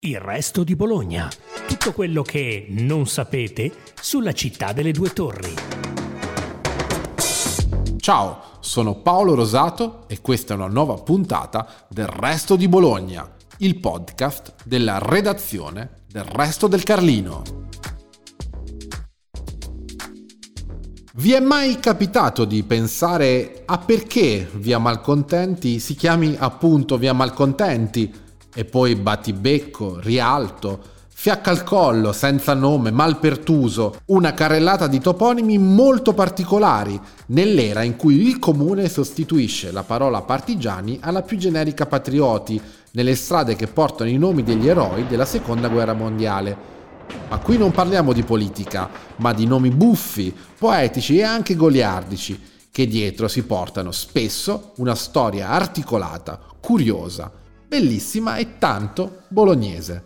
Il resto di Bologna. Tutto quello che non sapete sulla città delle due torri. Ciao, sono Paolo Rosato e questa è una nuova puntata del Resto di Bologna, il podcast della redazione del Resto del Carlino. Vi è mai capitato di pensare a perché Via Malcontenti si chiami appunto Via Malcontenti? E poi battibecco, rialto, fiacca al collo, senza nome, malpertuso, una carrellata di toponimi molto particolari, nell'era in cui il comune sostituisce la parola partigiani alla più generica patrioti, nelle strade che portano i nomi degli eroi della seconda guerra mondiale. Ma qui non parliamo di politica, ma di nomi buffi, poetici e anche goliardici, che dietro si portano spesso una storia articolata, curiosa, bellissima e tanto bolognese.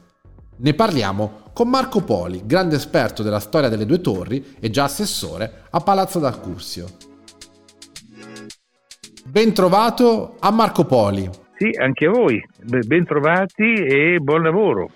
Ne parliamo con Marco Poli, grande esperto della storia delle due torri e già assessore a Palazzo d'Accursio. Ben trovato a Marco Poli. Sì, anche a voi. Ben trovati e buon lavoro.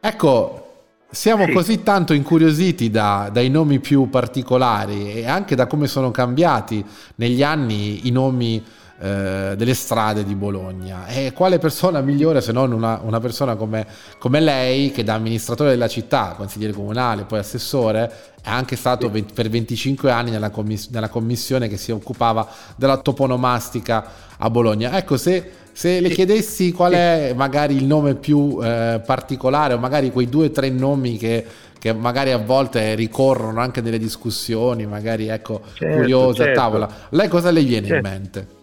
Ecco, siamo sì. così tanto incuriositi da, dai nomi più particolari e anche da come sono cambiati negli anni i nomi eh, delle strade di Bologna. E quale persona migliore se non una, una persona come, come, lei, che da amministratore della città, consigliere comunale, poi assessore, è anche stato sì. per 25 anni nella, commiss- nella, commissione che si occupava della toponomastica a Bologna. Ecco, se, se le chiedessi qual è magari il nome più eh, particolare o magari quei due o tre nomi che che magari a volte ricorrono anche nelle discussioni, magari ecco, certo, curiose certo. a tavola. Lei cosa le viene certo. in mente?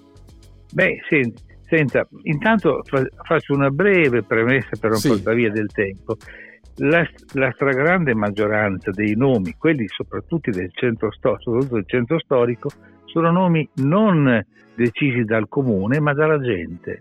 Beh, senti, senta, intanto fa, faccio una breve premessa per non sì. portare via del tempo. La, la, stragrande maggioranza dei nomi, quelli soprattutto del centro, soprattutto del centro storico, sono nomi non decisi dal comune ma dalla gente.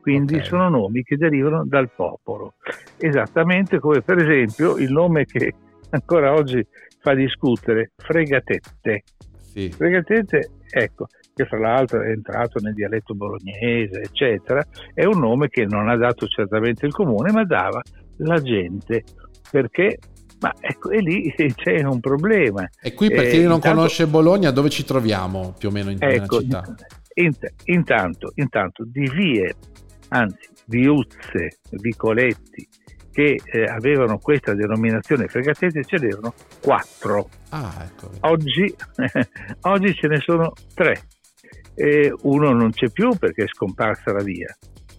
Quindi okay. sono nomi che derivano dal popolo. Esattamente come per esempio il nome che ancora oggi fa discutere, Fregatette. Sì. Fregatette, ecco, che fra l'altro è entrato nel dialetto bolognese, eccetera, è un nome che non ha dato certamente il comune, ma dava la gente, perché ma ecco, e lì c'è un problema. E qui per chi eh, non intanto, conosce Bologna, dove ci troviamo più o meno in ecco, città? intanto, intanto, di vie, anzi viuzze, vicoletti, che eh, avevano questa denominazione fregatese ce n'erano quattro. Ah, ecco. oggi, oggi ce ne sono tre e uno non c'è più perché è scomparsa la via.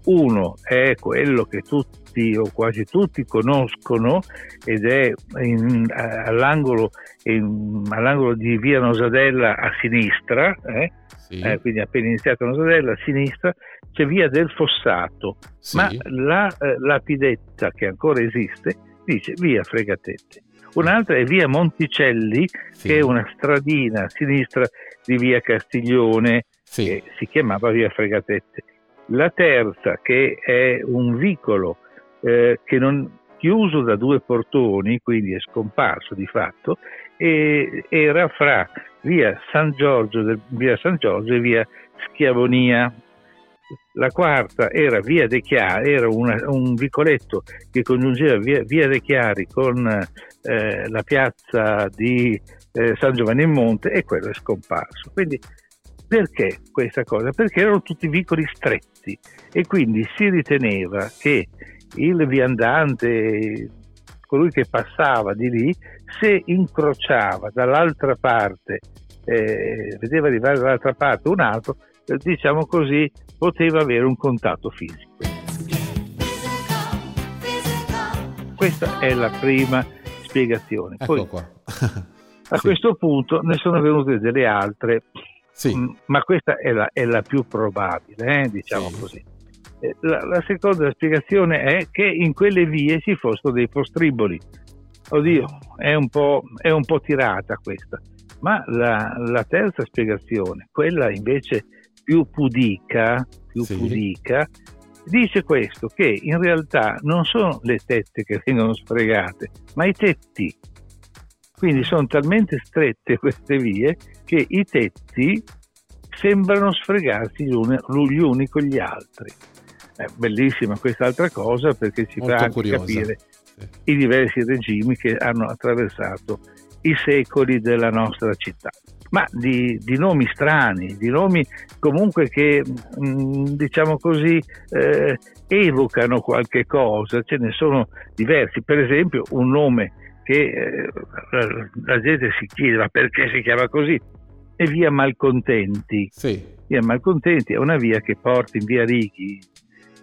Uno è quello che tutti o quasi tutti conoscono ed è in, all'angolo, in, all'angolo, di via Nosadella a sinistra, eh? Sì. Eh, quindi appena iniziato Nosadella a sinistra, c'è via del Fossato, sì. ma la eh, lapidetta che ancora esiste dice via Fregatette. Un'altra è via Monticelli, sì. che è una stradina a sinistra di via Castiglione, sì. che si chiamava via Fregatette. La terza, che è un vicolo eh, che non, chiuso da due portoni, quindi è scomparso di fatto, e era fra via San Giorgio, via San Giorgio e via Schiavonia. La quarta era via De Chiari, era una, un vicoletto che congiungeva via, via De Chiari con eh, la piazza di eh, San Giovanni in Monte e quello è scomparso. Quindi perché questa cosa? Perché erano tutti vicoli stretti e quindi si riteneva che il viandante, colui che passava di lì, se incrociava dall'altra parte, eh, vedeva arrivare dall'altra parte un altro, eh, diciamo così, poteva avere un contatto fisico. Questa è la prima spiegazione. Poi, ecco a sì. questo punto ne sono venute delle altre sì. Ma questa è la, è la più probabile, eh, diciamo sì. così. Eh, la, la, seconda spiegazione è che in quelle vie ci fossero dei postriboli. Oddio, è un po', è un po tirata questa. Ma la, la, terza spiegazione, quella invece più pudica, più sì. pudica, dice questo, che in realtà non sono le tette che vengono sfregate, ma i tetti quindi sono talmente strette queste vie che i tetti sembrano sfregarsi gli uni, con gli altri. È bellissima quest'altra cosa perché ci Molto fa anche curiosa. capire sì. i diversi regimi che hanno attraversato i secoli della nostra città. Ma di, di nomi strani, di nomi comunque che mh, mm, diciamo così eh, evocano qualche cosa, ce ne sono diversi. Per esempio, un nome che eh, la gente si chiede ma perché si chiama così? È via Malcontenti. Sì. Via Malcontenti è una via che porta in via Righi.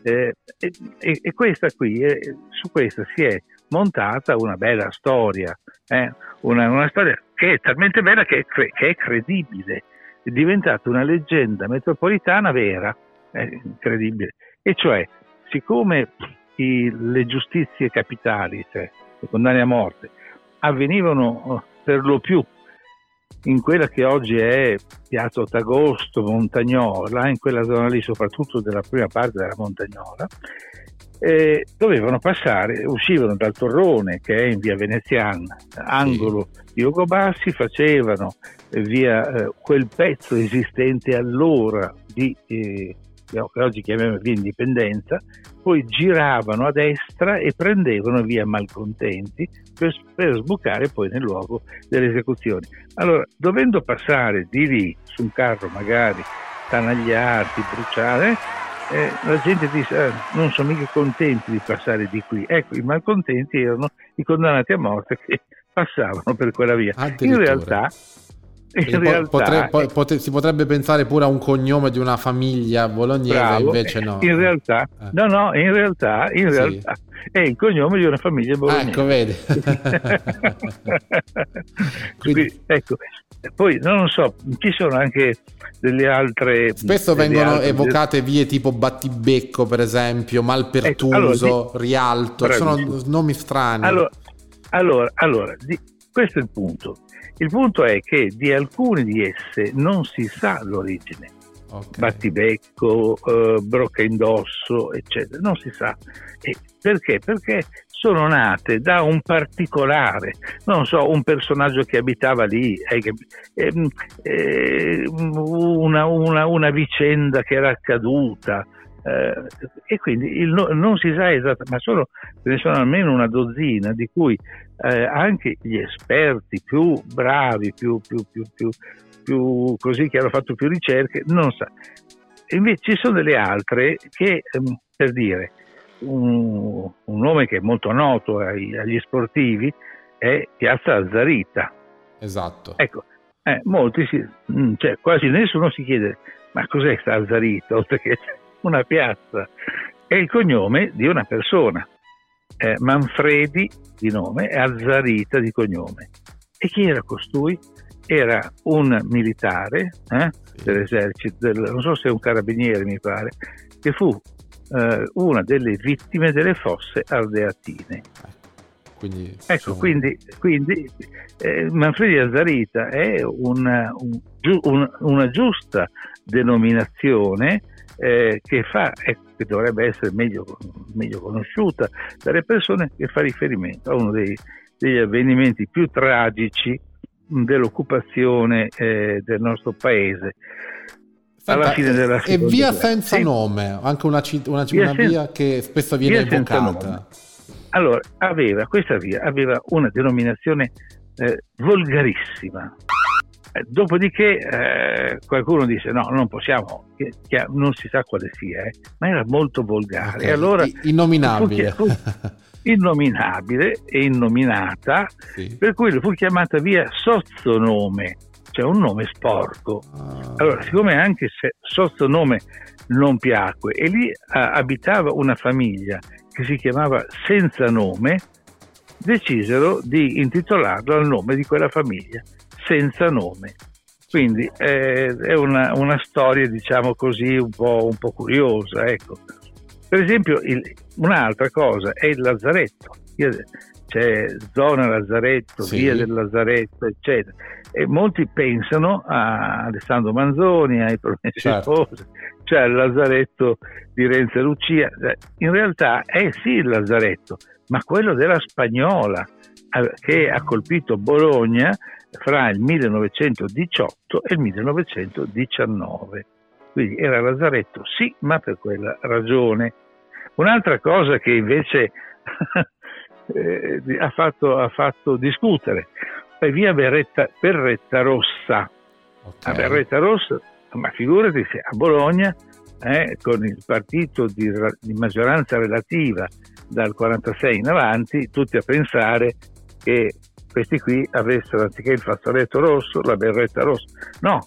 Eh, e, e, questa qui, eh, su questa si è montata una bella storia, eh? una, una, storia che è talmente bella che è, che è, credibile, è diventata una leggenda metropolitana vera, è incredibile. E cioè, siccome i, le giustizie capitali, cioè le condanne a morte, avvenivano eh, per lo più in quella che oggi è Piazza Ottagosto, Montagnola, in quella zona lì, soprattutto della prima parte della Montagnola, eh, dovevano passare, uscivano dal torrone che è in via Veneziana, angolo di Ugo Bassi, facevano via eh, quel pezzo esistente allora di eh, che oggi chiamiamo via Indipendenza, poi giravano a destra e prendevano via Malcontenti per, per sbucare poi nel luogo delle esecuzioni. Allora, dovendo passare di lì su un carro magari tanagliati, bruciare, eh, la gente dice eh, non sono mica contenti di passare di qui. Ecco, i malcontenti erano i condannati a morte che passavano per quella via. In realtà realtà, potre, potre, si potrebbe pensare pure a un cognome di una famiglia bolognese, bravo, invece no. In realtà, eh. no, no, in realtà, in sì. realtà è il cognome di una famiglia bolognese. ecco, vedi. Quindi, ecco, poi non lo so, ci sono anche delle altre. Spesso delle vengono altre, evocate vie tipo Battibecco, per esempio, Malpertuso, ecco, allora, Rialto, bravissimo. sono nomi strani. Allora, allora, allora di, questo è il punto il punto è che di alcune di esse non si sa l'origine. Okay. Battibecco, eh, Brocca Indosso, eccetera, non si sa. E perché? Perché sono nate da un particolare, non so, un personaggio che abitava lì, eh, eh, una, una, una, vicenda che era accaduta. Eh, e quindi il, non si sa esattamente, ma sono, ce ne sono almeno una dozzina di cui eh, anche gli esperti più bravi, più, più, più, più, così che hanno fatto più ricerche, non sa. Invece ci sono delle altre che, ehm, per dire, un, un, nome che è molto noto ai, agli sportivi è Piazza Azzarita. Esatto. Ecco, eh, molti si, mm, cioè, quasi nessuno si chiede ma cos'è sta Azzarita, oltre che una piazza. È il cognome di una persona eh, Manfredi di nome e Azzarita di cognome. E chi era costui? Era un militare eh, dell'esercito, del, non so se è un carabiniere mi pare, che fu eh, una delle vittime delle fosse ardeatine. Quindi, ecco, quindi, quindi eh, Manfredi Azzarita è una, un, un, una giusta denominazione eh, che, fa, eh, che dovrebbe essere meglio, meglio, conosciuta dalle persone, che fa riferimento a uno dei, degli avvenimenti più tragici dell'occupazione eh, del nostro paese. Alla fine della e via senza sì. nome, anche una, una, via, una via che spesso viene evocata. Allora, aveva, questa via aveva una denominazione eh, volgarissima. Eh, dopodiché eh, qualcuno disse no, non possiamo, che, che non si sa quale sia, eh, ma era molto volgare. Okay. Allora, innominabile. Fu, fu innominabile e innominata, sì. per cui fu chiamata via sozzonome, cioè un nome sporco. Ah. Allora, siccome anche se sozzonome non piacque e lì a, abitava una famiglia che si chiamava senza nome, decisero di intitolarlo al nome di quella famiglia senza nome. Quindi eh, è una, una, storia, diciamo così, un po', un po curiosa. Ecco. Per esempio, il, un'altra cosa è il Lazzaretto. C'è zona Lazzaretto, sì. via del Lazzaretto, eccetera. E molti pensano a Alessandro Manzoni, ai Promessi certo. Sposi, cioè al Lazzaretto di Renzo e Lucia. In realtà è sì il Lazzaretto, ma quello della Spagnola eh, che ha colpito Bologna fra il 1918 e il 1919. Quindi era Lazaretto, sì, ma per quella ragione. Un'altra cosa che invece eh, ha, fatto, ha, fatto, discutere è via Berretta, Berretta Rossa. Okay. A Berretta Rossa, ma figurati se a Bologna eh, con il partito di, di, maggioranza relativa dal 46 in avanti, tutti a pensare che questi qui avessero anziché il fazzoletto rosso la berretta rossa. No,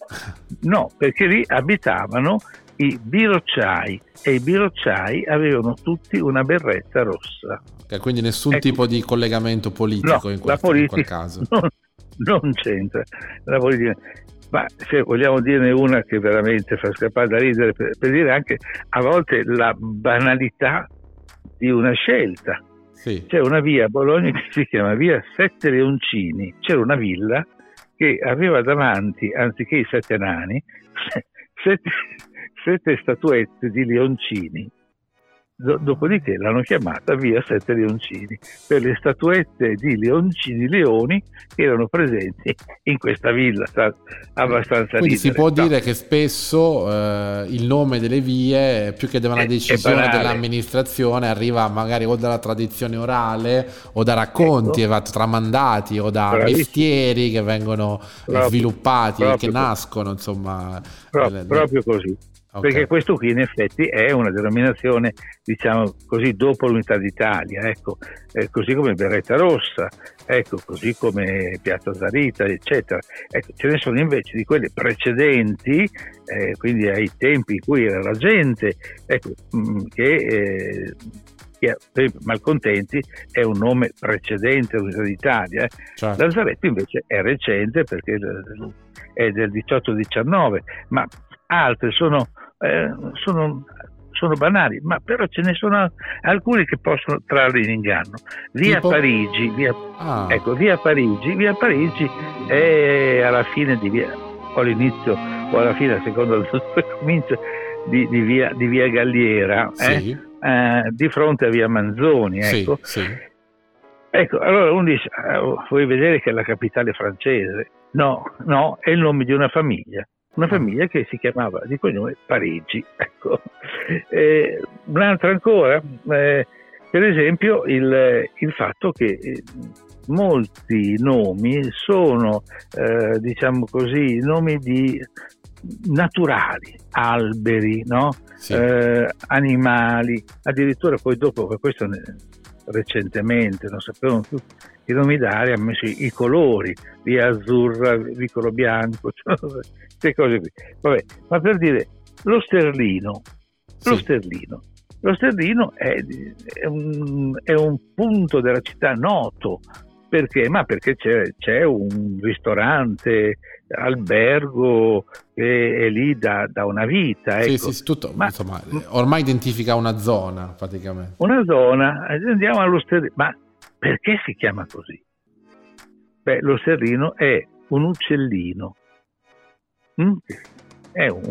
no, perché lì abitavano i birocciai e i birocciai avevano tutti una berretta rossa. Okay, quindi nessun ecco, tipo di collegamento politico no, in, quel, politica, in quel caso. Non, non c'entra. La politica, ma se vogliamo dirne una che veramente fa scappare da ridere, per, per dire anche a volte la banalità di una scelta. Sì. C'è una via a Bologna che si chiama via Sette Leoncini, c'era una villa che aveva davanti, anziché i sette nani, sette, sette statuette di leoncini dopodiché l'hanno chiamata via Sette Leoncini per le statuette di leoncini leoni che erano presenti in questa villa abbastanza quindi ridere. si può dire che spesso eh, il nome delle vie più che da una decisione dell'amministrazione arriva magari o dalla tradizione orale o da racconti ecco. tramandati o da Bravissimo. mestieri che vengono proprio, sviluppati proprio, che nascono insomma proprio, proprio così Okay. Perché questo qui in effetti è una denominazione, diciamo così, dopo l'unità d'Italia, ecco, eh, così come Berretta Rossa, ecco, così come Piazza Zarita, eccetera. Ecco, ce ne sono invece di quelle precedenti, eh, quindi ai tempi in cui era la gente, ecco, mh, mm, che... Eh, Malcontenti è un nome precedente all'Unità d'Italia. Eh. Certo. Lazzaretto invece è recente perché è del 18-19, ma altre sono eh, sono, sono, banali, ma però ce ne sono alcuni che possono trarli in inganno. Via tipo? Parigi, via, ah. ecco, via Parigi, via Parigi è alla fine di via, o all'inizio o alla fine, secondo il comincio, di, di, via, di via Galliera, eh? sì. eh, di fronte a via Manzoni. Ecco. Sì, sì. ecco allora uno dice, ah, vuoi vedere che è la capitale francese? No, no, è il nome di una famiglia una famiglia che si chiamava di cognome Parigi. Ecco. Eh, un'altra ancora, eh, per esempio, il, il fatto che eh, molti nomi sono, eh, diciamo così, nomi di naturali, alberi, no? sì. eh, animali, addirittura poi dopo, questo recentemente, non sapevano più che nomi dare, ha messo i, colori, via azzurra, vicolo bianco, cioè, queste cose qui. Vabbè, ma per dire, lo sterlino, sì. lo sterlino, lo sterlino è, è, un, è, un, punto della città noto, perché? Ma perché c'è, c'è un ristorante, albergo che è lì da, da una vita. Ecco. Sì, sì, tutto, ma, insomma, ormai identifica una zona praticamente. Una zona, andiamo allo sterlino, ma perché si chiama così? Beh, lo sterlino è un uccellino Mm? È un,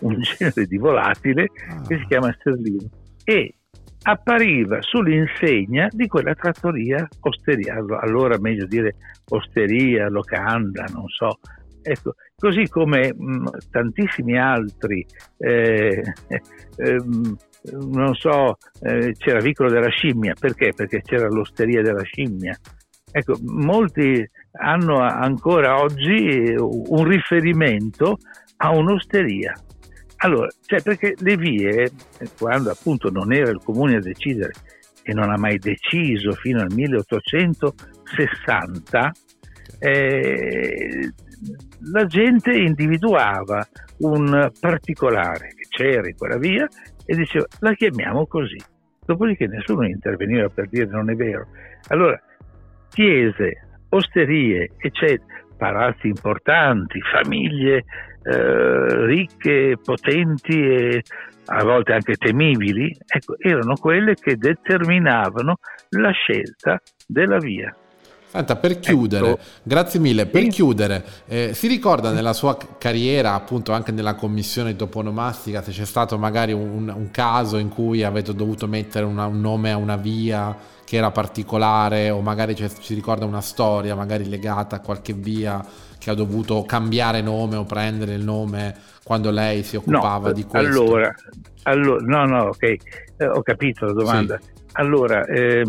un, genere di volatile ah. che si chiama sterlino e appariva sull'insegna di quella trattoria osteria, allora meglio dire osteria, locanda, non so. Ecco, così come mh, mm, tantissimi altri, eh, eh, non so, eh, c'era Vicolo della Scimmia, perché? Perché c'era l'osteria della Scimmia. Ecco, molti hanno ancora oggi un riferimento a un'osteria. Allora, cioè perché le vie, quando appunto non era il comune a decidere e non ha mai deciso fino al 1860, eh, la gente individuava un particolare che c'era in quella via e diceva la chiamiamo così. Dopodiché nessuno interveniva per dire non è vero. Allora, chiese, osterie, eccetera, palazzi importanti, famiglie eh, ricche, potenti e a volte anche temibili, ecco, erano quelle che determinavano la scelta della via. Senta, per chiudere, ecco. grazie mille, per sì. chiudere, eh, si ricorda nella sua carriera, appunto anche nella commissione toponomastica, se c'è stato magari un, un caso in cui avete dovuto mettere una, un nome a una via che era particolare o magari ci ricorda una storia magari legata a qualche via che ha dovuto cambiare nome o prendere il nome quando lei si occupava no, di questo? Allora, allora, no, no, ok, eh, ho capito la domanda. Sì. Allora, eh,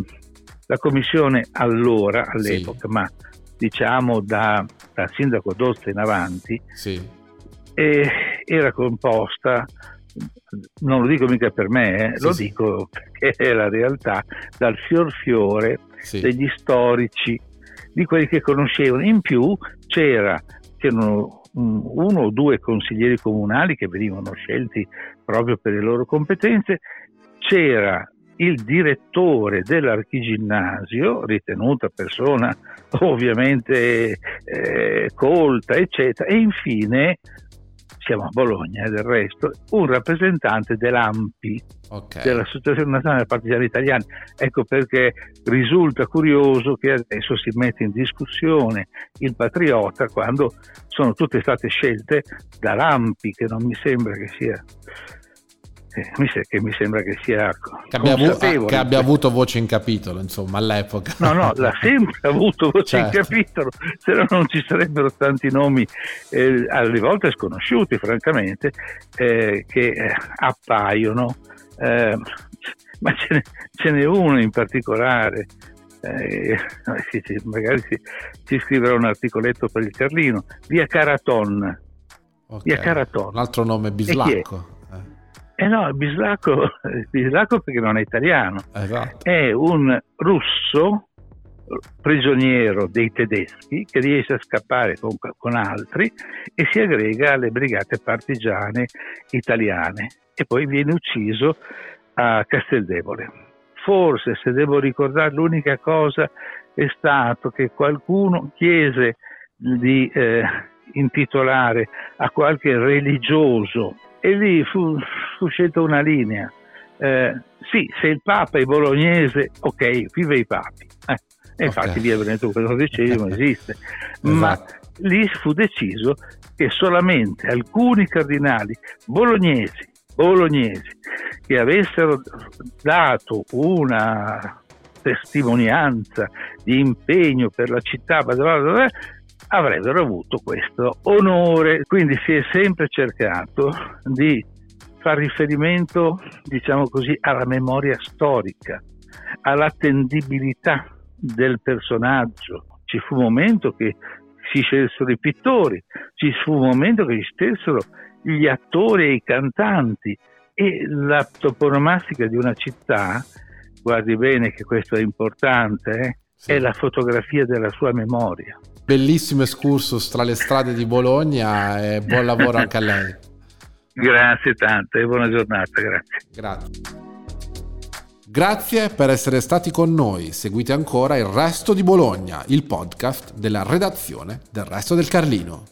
la commissione allora, all'epoca, sì. ma diciamo da, da sindaco d'Osta in avanti, sì. eh, era composta, non lo dico mica per me, eh, lo dico perché è la realtà, dal fior fiore degli storici, di quelli che conoscevano. In più c'era, c'erano uno o due consiglieri comunali che venivano scelti proprio per le loro competenze, c'era il direttore dell'archiginnasio, ritenuta persona ovviamente eh, colta, eccetera, e infine siamo a Bologna e del resto, un rappresentante dell'AMPI, okay. dell'Associazione Nazionale Partigiani Italiani. Ecco perché risulta curioso che adesso si mette in discussione il patriota quando sono tutte state scelte dall'AMPI, che non mi sembra che sia che mi sembra che sia che abbia, avu- che abbia, avuto voce in capitolo insomma all'epoca. No no l'ha sempre avuto voce certo. in capitolo se no non ci sarebbero tanti nomi eh, alle volte sconosciuti francamente eh, che eh, appaiono. Eh, ma ce n'è, ce n'è, uno in particolare eh, magari si, si, scriverà un articoletto per il Carlino via Caraton. Okay. via Caraton. Un altro nome bislacco eh no, Bislacco, Bislacco perché non è italiano, esatto. è un russo prigioniero dei tedeschi che riesce a scappare con, con, altri e si aggrega alle brigate partigiane italiane e poi viene ucciso a Casteldevole. Forse, se devo ricordare, l'unica cosa è stato che qualcuno chiese di eh, intitolare a qualche religioso e lì fu, fu scelta una linea. Eh, sì, se il Papa è bolognese, ok, vive i papi. Eh, e infatti okay. via Benedetto XIV esiste. esatto. Ma lì fu deciso che solamente alcuni cardinali bolognesi, bolognesi che avessero dato una testimonianza di impegno per la città avrebbero avuto questo onore. Quindi si è sempre cercato di far riferimento, diciamo così, alla memoria storica, all'attendibilità del personaggio. Ci fu un momento che si scelsero i pittori, ci fu un momento che si scelsero gli attori e i cantanti e la toponomastica di una città, guardi bene che questo è importante, eh, sì. è la fotografia della sua memoria bellissimo excursus tra le strade di Bologna e buon lavoro anche a lei. Grazie tante e buona giornata, grazie. Grazie. Grazie per essere stati con noi. Seguite ancora il resto di Bologna, il podcast della redazione del resto del Carlino.